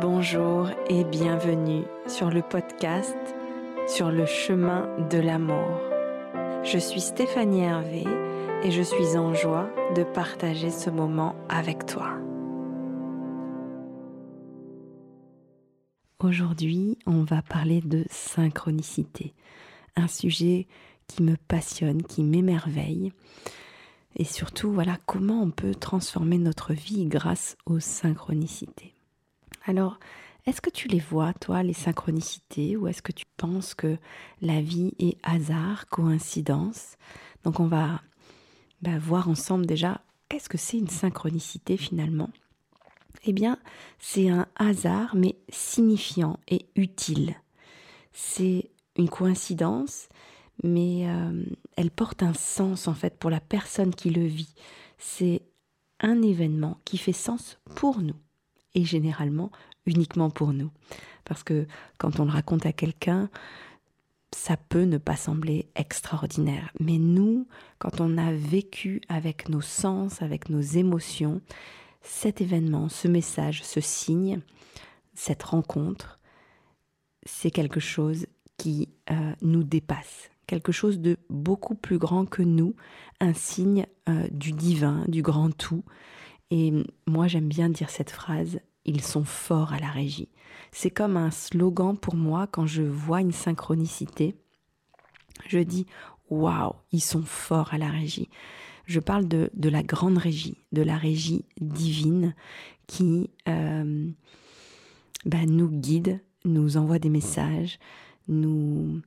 Bonjour et bienvenue sur le podcast Sur le chemin de l'amour. Je suis Stéphanie Hervé et je suis en joie de partager ce moment avec toi. Aujourd'hui, on va parler de synchronicité, un sujet qui me passionne, qui m'émerveille et surtout voilà comment on peut transformer notre vie grâce aux synchronicités. Alors, est-ce que tu les vois, toi, les synchronicités, ou est-ce que tu penses que la vie est hasard, coïncidence? Donc on va bah, voir ensemble déjà qu'est-ce que c'est une synchronicité finalement? Eh bien, c'est un hasard, mais signifiant et utile. C'est une coïncidence, mais euh, elle porte un sens en fait pour la personne qui le vit. C'est un événement qui fait sens pour nous et généralement uniquement pour nous. Parce que quand on le raconte à quelqu'un, ça peut ne pas sembler extraordinaire. Mais nous, quand on a vécu avec nos sens, avec nos émotions, cet événement, ce message, ce signe, cette rencontre, c'est quelque chose qui euh, nous dépasse, quelque chose de beaucoup plus grand que nous, un signe euh, du divin, du grand tout. Et moi j'aime bien dire cette phrase, ils sont forts à la régie. C'est comme un slogan pour moi quand je vois une synchronicité. Je dis waouh, ils sont forts à la régie. Je parle de, de la grande régie, de la régie divine qui euh, bah, nous guide, nous envoie des messages, nous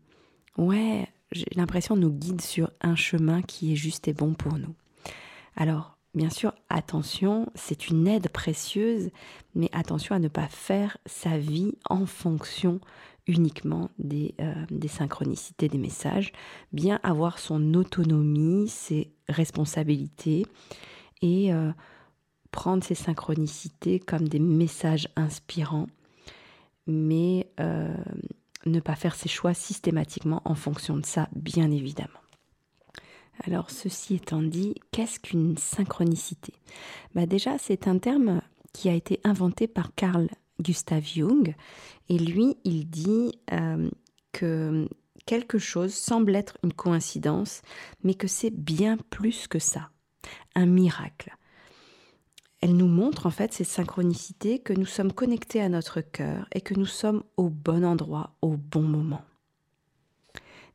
ouais, j'ai l'impression nous guide sur un chemin qui est juste et bon pour nous. Alors Bien sûr, attention, c'est une aide précieuse, mais attention à ne pas faire sa vie en fonction uniquement des, euh, synchronicités des messages, bien avoir son autonomie, ses responsabilités et euh, prendre ces synchronicités comme des messages inspirants, mais euh, ne pas faire ses choix systématiquement en fonction de ça, bien évidemment. Alors ceci étant dit, qu'est-ce qu'une synchronicité? Bah Déjà, c'est un terme qui a été inventé par Carl Gustav Jung et lui, il dit euh, que quelque chose semble être une coïncidence, mais que c'est bien plus que ça, un miracle. Elle nous montre en fait ces synchronicités que nous sommes connectés à notre cœur et que nous sommes au bon endroit au bon moment.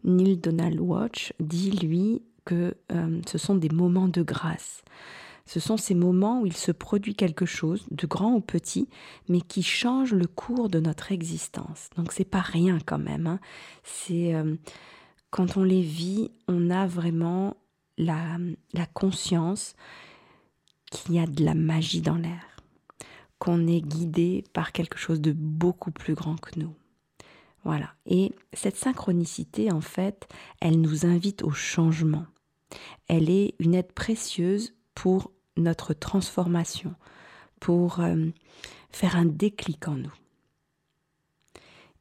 Neil Donald Watch dit lui que euh, ce sont des moments de grâce. Ce sont ces moments où il se produit quelque chose, de grand ou petit, mais qui change le cours de notre existence. Donc c'est pas rien quand même. Hein. C'est euh, quand on les vit, on a vraiment la, la conscience qu'il y a de la magie dans l'air, qu'on est guidé par quelque chose de beaucoup plus grand que nous. Voilà. Et cette synchronicité, en fait, elle nous invite au changement. Elle est une aide précieuse pour notre transformation, pour euh, faire un déclic en nous.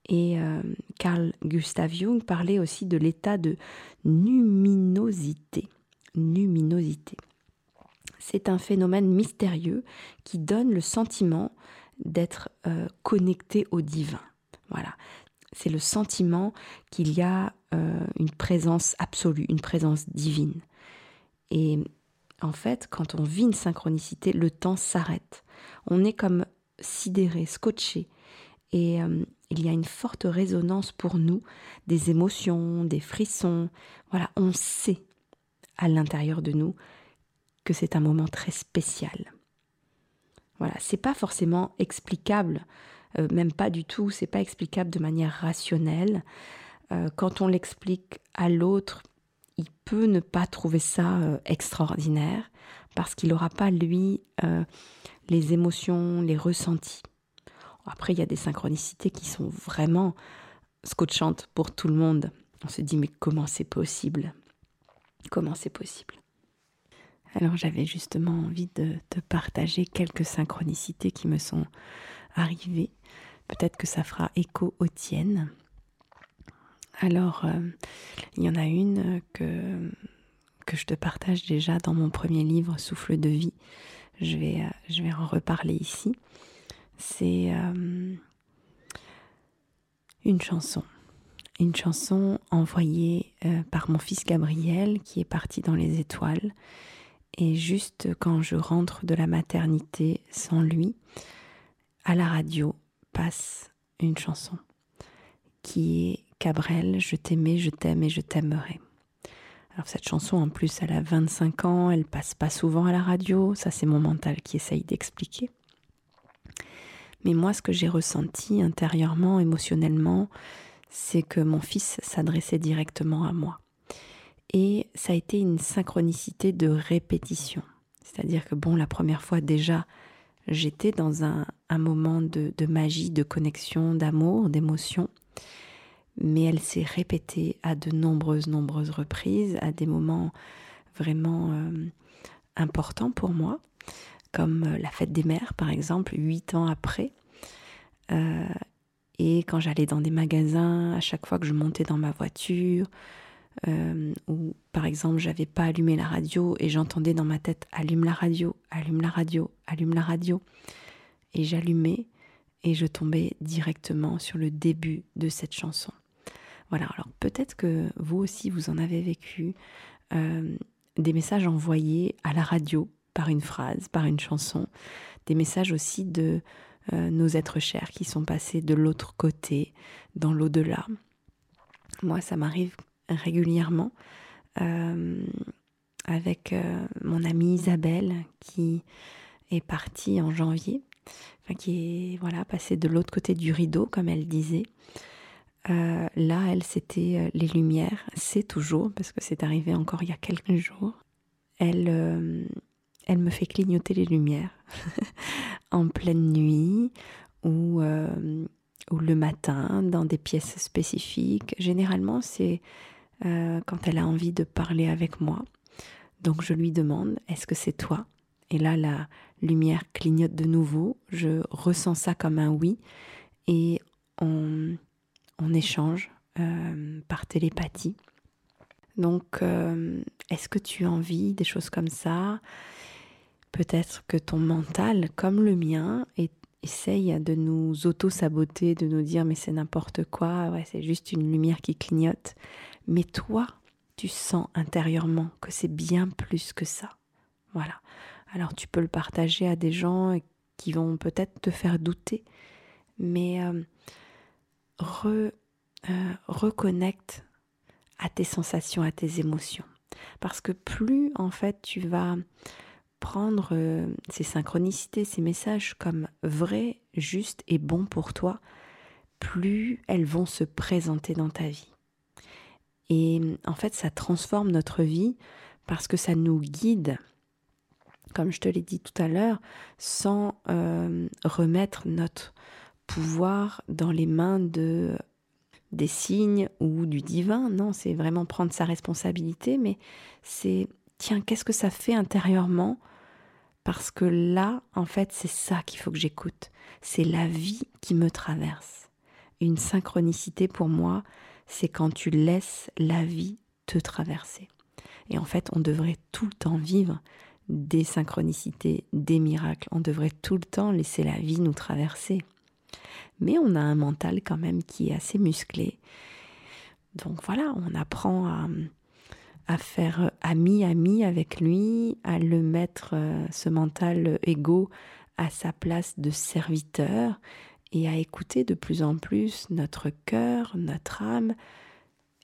Et euh, Carl Gustav Jung parlait aussi de l'état de numinosité. Numinosité. C'est un phénomène mystérieux qui donne le sentiment d'être euh, connecté au divin. Voilà. C'est le sentiment qu'il y a euh, une présence absolue, une présence divine. Et en fait, quand on vit une synchronicité, le temps s'arrête. On est comme sidéré, scotché. Et euh, il y a une forte résonance pour nous des émotions, des frissons. Voilà, on sait à l'intérieur de nous que c'est un moment très spécial. Voilà, c'est pas forcément explicable, euh, même pas du tout, c'est pas explicable de manière rationnelle. Euh, quand on l'explique à l'autre, il peut ne pas trouver ça euh, extraordinaire parce qu'il n'aura pas, lui, les émotions, les ressentis. Après, il y a des synchronicités qui sont vraiment scotchantes pour tout le monde. On se dit, mais comment c'est possible? Comment c'est possible? Alors j'avais justement envie de te partager quelques synchronicités qui me sont arrivées. Peut-être que ça fera écho aux tiennes. Alors, euh, il y en a une que, je te partage déjà dans mon premier livre, Souffle de vie. Je vais, euh, je vais en reparler ici. c'est euh, une chanson. Une chanson envoyée par mon fils Gabriel qui est parti dans les étoiles. Et juste quand je rentre de la maternité sans lui, à la radio passe une chanson qui est Cabrel, je t'aimais, je t'aime et je t'aimerai. Alors cette chanson en plus elle a 25 ans, elle passe pas souvent à la radio, ça c'est mon mental qui essaye d'expliquer. Mais moi ce que j'ai ressenti intérieurement, émotionnellement, c'est que mon fils s'adressait directement à moi. Et ça a été une synchronicité de répétition. C'est-à-dire que bon, la première fois déjà, j'étais dans un, moment de, magie, de connexion, d'amour, d'émotion mais elle s'est répétée à de nombreuses, nombreuses reprises, à des moments vraiment euh, importants pour moi, comme euh, la fête des mères, par exemple, huit ans après. Euh, et quand j'allais dans des magasins, à chaque fois que je montais dans ma voiture, ou par exemple j'avais pas allumé la radio et j'entendais dans ma tête allume la radio, allume la radio, allume la radio, et j'allumais et je tombais directement sur le début de cette chanson. Voilà, alors peut-être que vous aussi, vous en avez vécu euh, des messages envoyés à la radio par une phrase, par une chanson, des messages aussi de euh, nos êtres chers qui sont passés de l'autre côté, dans l'au-delà. Moi, ça m'arrive régulièrement euh, avec mon amie Isabelle qui est partie en janvier, enfin, qui est voilà passée de l'autre côté du rideau, comme elle disait. Euh, là, elle, c'était euh, les lumières. C'est toujours, parce que c'est arrivé encore il y a quelques jours. Elle, euh, elle me fait clignoter les lumières en pleine nuit ou, ou le matin dans des pièces spécifiques. Généralement, c'est quand elle a envie de parler avec moi. Donc, je lui demande Est-ce que c'est toi? Et là, la lumière clignote de nouveau. Je ressens ça comme un oui. Et on on échange euh, par télépathie. Donc, euh, est-ce que tu as envie des choses comme ça? Peut-être que ton mental, comme le mien, essaye de nous auto-saboter, de nous dire mais c'est n'importe quoi, ouais, c'est juste une lumière qui clignote. Mais toi, tu sens intérieurement que c'est bien plus que ça. Voilà. Alors tu peux le partager à des gens qui vont peut-être te faire douter, mais euh, euh, reconnecte à tes sensations, à tes émotions. Parce que plus en fait tu vas prendre euh, ces synchronicités, ces messages comme vrais, justes et bons pour toi, plus elles vont se présenter dans ta vie. Et en fait, ça transforme notre vie parce que ça nous guide, comme je te l'ai dit tout à l'heure, sans euh, remettre notre pouvoir dans les mains de des signes ou du divin, non, c'est vraiment prendre sa responsabilité, mais c'est tiens, qu'est-ce que ça fait intérieurement? Parce que là, en fait, c'est ça qu'il faut que j'écoute. C'est la vie qui me traverse. Une synchronicité pour moi, c'est quand tu laisses la vie te traverser. Et en fait, on devrait tout le temps vivre des synchronicités, des miracles. On devrait tout le temps laisser la vie nous traverser mais on a un mental quand même qui est assez musclé. Donc voilà, on apprend à, faire ami-ami avec lui, à le mettre, euh, ce mental égo, à sa place de serviteur et à écouter de plus en plus notre cœur, notre âme,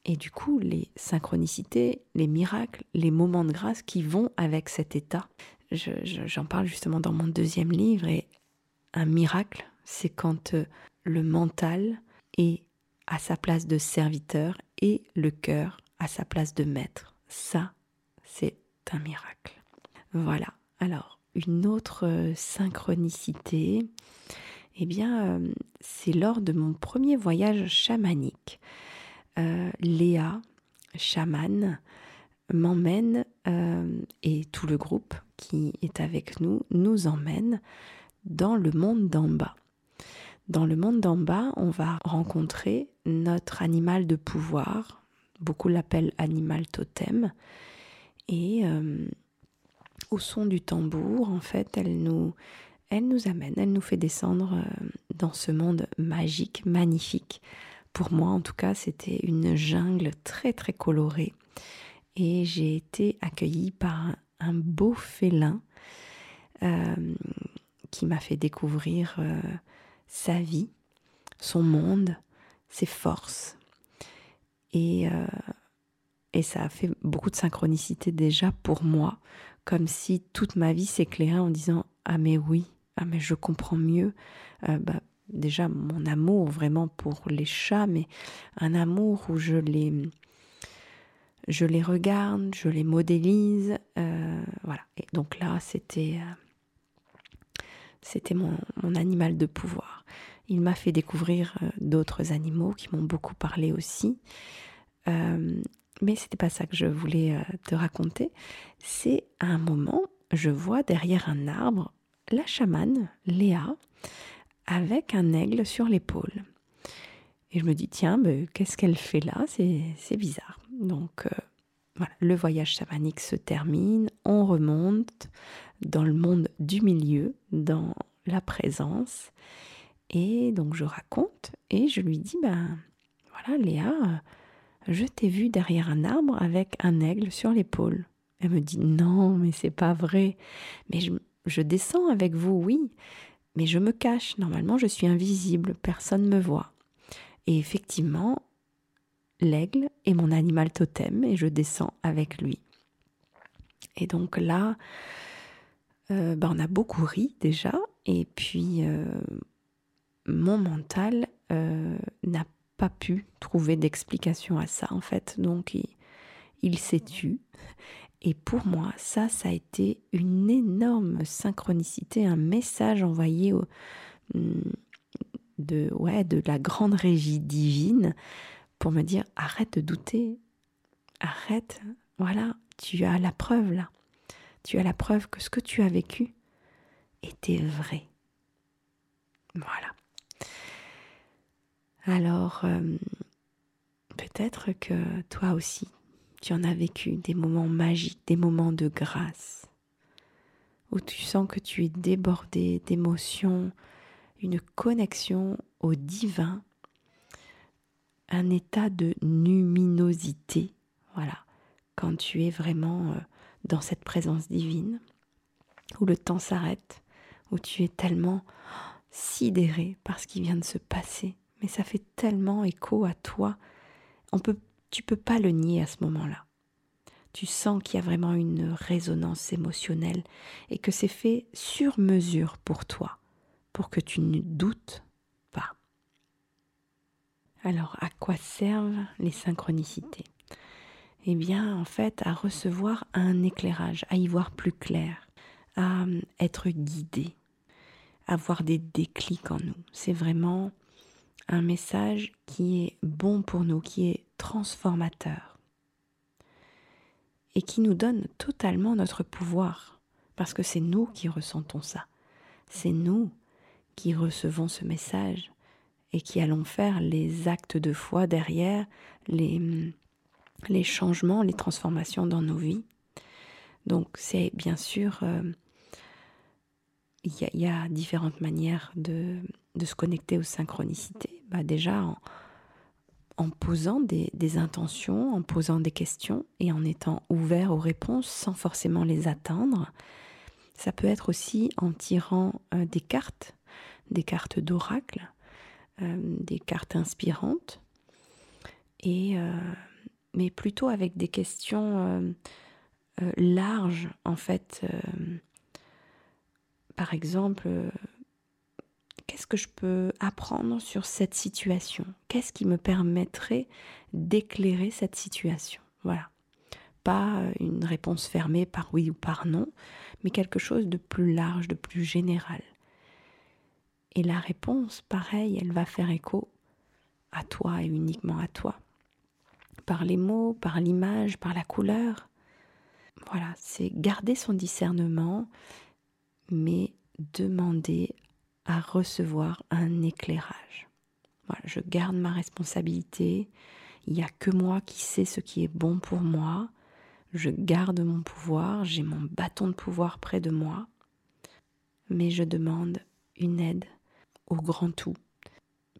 et du coup les synchronicités, les miracles, les moments de grâce qui vont avec cet état. J'en parle justement dans mon deuxième livre, et un miracle, c'est quand euh, le mental est à sa place de serviteur et le cœur à sa place de maître. Ça, c'est un miracle. Voilà. Alors, une autre euh, synchronicité, eh bien, euh, c'est lors de mon premier voyage chamanique. Léa, chamane, m'emmène et tout le groupe qui est avec nous nous emmène dans le monde d'en bas. Dans le monde d'en bas, on va rencontrer notre animal de pouvoir. Beaucoup l'appellent animal totem. Et euh, au son du tambour, en fait, elle nous, elle nous amène, elle nous fait descendre euh, dans ce monde magique, magnifique. Pour moi, en tout cas, c'était une jungle très très colorée. Et j'ai été accueillie par un, beau félin euh, qui m'a fait découvrir euh, sa vie, son monde, ses forces. Et, et ça a fait beaucoup de synchronicité déjà pour moi, comme si toute ma vie s'éclairait en disant Ah, mais oui, ah, mais je comprends mieux. Euh, bah, déjà, mon amour vraiment pour les chats, mais un amour où je les, je les regarde, je les modélise. Euh, voilà. Et donc là, c'était. Euh, c'était mon, mon, animal de pouvoir. Il m'a fait découvrir d'autres animaux qui m'ont beaucoup parlé aussi. Mais c'était pas ça que je voulais euh, te raconter. C'est à un moment, je vois derrière un arbre la chamane, Léa, avec un aigle sur l'épaule. Et je me dis, tiens, ben, qu'est-ce qu'elle fait là? C'est bizarre. Donc, euh, voilà, le voyage chamanique se termine, on remonte dans le monde du milieu, dans la présence. Et donc, je raconte et je lui dis, ben voilà, Léa, je t'ai vu derrière un arbre avec un aigle sur l'épaule. Elle me dit Non, mais c'est pas vrai. Mais je, descends avec vous, oui, mais je me cache. Normalement, je suis invisible, personne ne me voit. Et effectivement, l'aigle est mon animal totem et je descends avec lui. Et donc là, euh, ben, on a beaucoup ri déjà, et puis euh, mon mental euh, n'a pas pu trouver d'explication à ça en fait. Donc il, s'est tu. Et pour moi, ça, ça a été une énorme synchronicité, un message envoyé de, ouais, de la grande régie divine pour me dire arrête de douter, arrête, voilà, tu as la preuve là. Tu as la preuve que ce que tu as vécu était vrai. Voilà. Alors, euh, peut-être que toi aussi, tu en as vécu des moments magiques, des moments de grâce, où tu sens que tu es débordé d'émotions, une connexion au divin, un état de luminosité, voilà, quand tu es vraiment euh, dans cette présence divine, où le temps s'arrête, où tu es tellement sidéré par ce qui vient de se passer, mais ça fait tellement écho à toi. On peut, tu peux pas le nier à ce moment-là. Tu sens qu'il y a vraiment une résonance émotionnelle et que c'est fait sur mesure pour toi, pour que tu ne doutes pas. Alors, à quoi servent les synchronicités? Eh bien, en fait, à recevoir un éclairage, à y voir plus clair, à être guidé, à avoir des déclics en nous. C'est vraiment un message qui est bon pour nous, qui est transformateur et qui nous donne totalement notre pouvoir, parce que c'est nous qui ressentons ça, c'est nous qui recevons ce message et qui allons faire les actes de foi derrière, les, les changements, les transformations dans nos vies. Donc c'est bien sûr, euh, il y, a différentes manières de, de se connecter aux synchronicités bah Déjà en, posant des, intentions, en posant des questions et en étant ouvert aux réponses sans forcément les atteindre. Ça peut être aussi en tirant euh, des cartes, des cartes d'oracle, euh, des cartes inspirantes, euh, mais plutôt avec des questions larges en fait. par exemple, que je peux apprendre sur cette situation? Qu'est-ce qui me permettrait d'éclairer cette situation? Voilà. Pas euh, une réponse fermée par oui ou par non, mais quelque chose de plus large, de plus général. Et la réponse, pareil, elle va faire écho à toi et uniquement à toi. Par les mots, par l'image, par la couleur. Voilà, c'est garder son discernement, mais demander à recevoir un éclairage. Voilà, je garde ma responsabilité. Il n'y a que moi qui sais ce qui est bon pour moi. Je garde mon pouvoir. J'ai mon bâton de pouvoir près de moi. mais je demande une aide au grand tout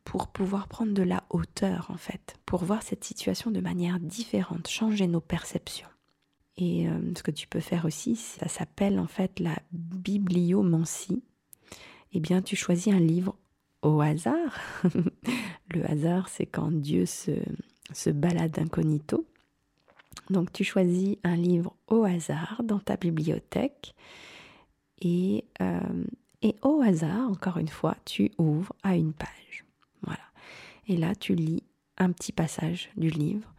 pour pouvoir prendre de la hauteur en fait, pour voir cette situation de manière différente, changer nos perceptions. Et euh, ce que tu peux faire aussi, ça s'appelle en fait la bibliomancie. Eh bien, tu choisis un livre au hasard. Le hasard, c'est quand Dieu se, se balade incognito. Donc, tu choisis un livre au hasard dans ta bibliothèque et, euh, et au hasard, encore une fois, tu ouvres à une page. Voilà. Et là, tu lis un petit passage du livre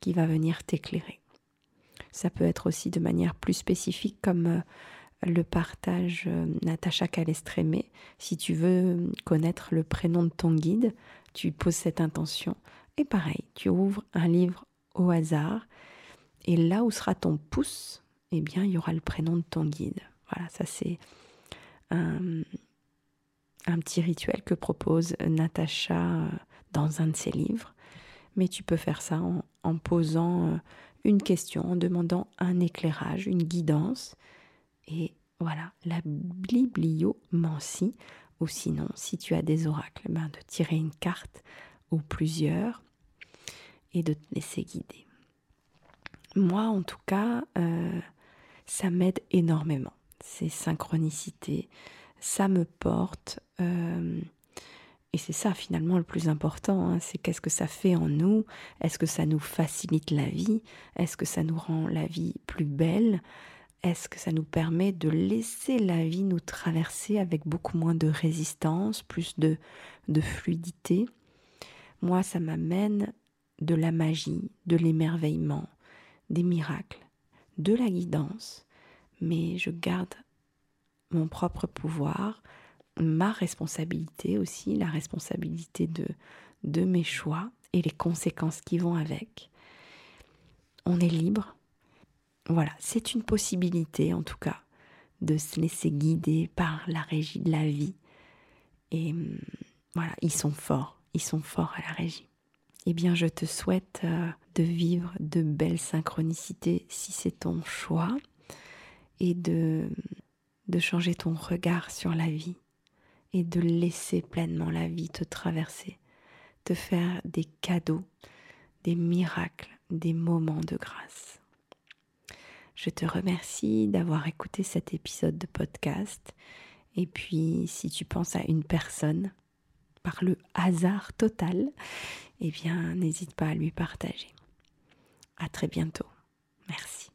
qui va venir t'éclairer. Ça peut être aussi de manière plus spécifique comme euh, le partage euh, Natacha Calestrémé. Si tu veux connaître le prénom de ton guide, tu poses cette intention. Et pareil, tu ouvres un livre au hasard. Et là où sera ton pouce, eh bien, il y aura le prénom de ton guide. Voilà, ça c'est un, petit rituel que propose Natacha euh, dans un de ses livres. Mais tu peux faire ça en, posant euh, une question, en demandant un éclairage, une guidance. Et voilà, la bibliomancie, ou sinon, si tu as des oracles, ben de tirer une carte ou plusieurs et de te laisser guider. Moi, en tout cas, euh, ça m'aide énormément, ces synchronicités, ça me porte. Euh, et c'est ça finalement le plus important, hein, c'est qu'est-ce que ça fait en nous, est-ce que ça nous facilite la vie, est-ce que ça nous rend la vie plus belle, est-ce que ça nous permet de laisser la vie nous traverser avec beaucoup moins de résistance, plus de, fluidité? Moi, ça m'amène de la magie, de l'émerveillement, des miracles, de la guidance, mais je garde mon propre pouvoir, ma responsabilité aussi, la responsabilité de, de mes choix et les conséquences qui vont avec. On est libre. Voilà, c'est une possibilité en tout cas de se laisser guider par la régie de la vie. Et hum, voilà, ils sont forts, ils sont forts à la régie. Eh bien, je te souhaite euh, de vivre de belles synchronicités si c'est ton choix et de de changer ton regard sur la vie et de laisser pleinement la vie te traverser, te faire des cadeaux, des miracles, des moments de grâce. Je te remercie d'avoir écouté cet épisode de podcast. Et puis, si tu penses à une personne, par le hasard total, eh bien, n'hésite pas à lui partager. À très bientôt. Merci.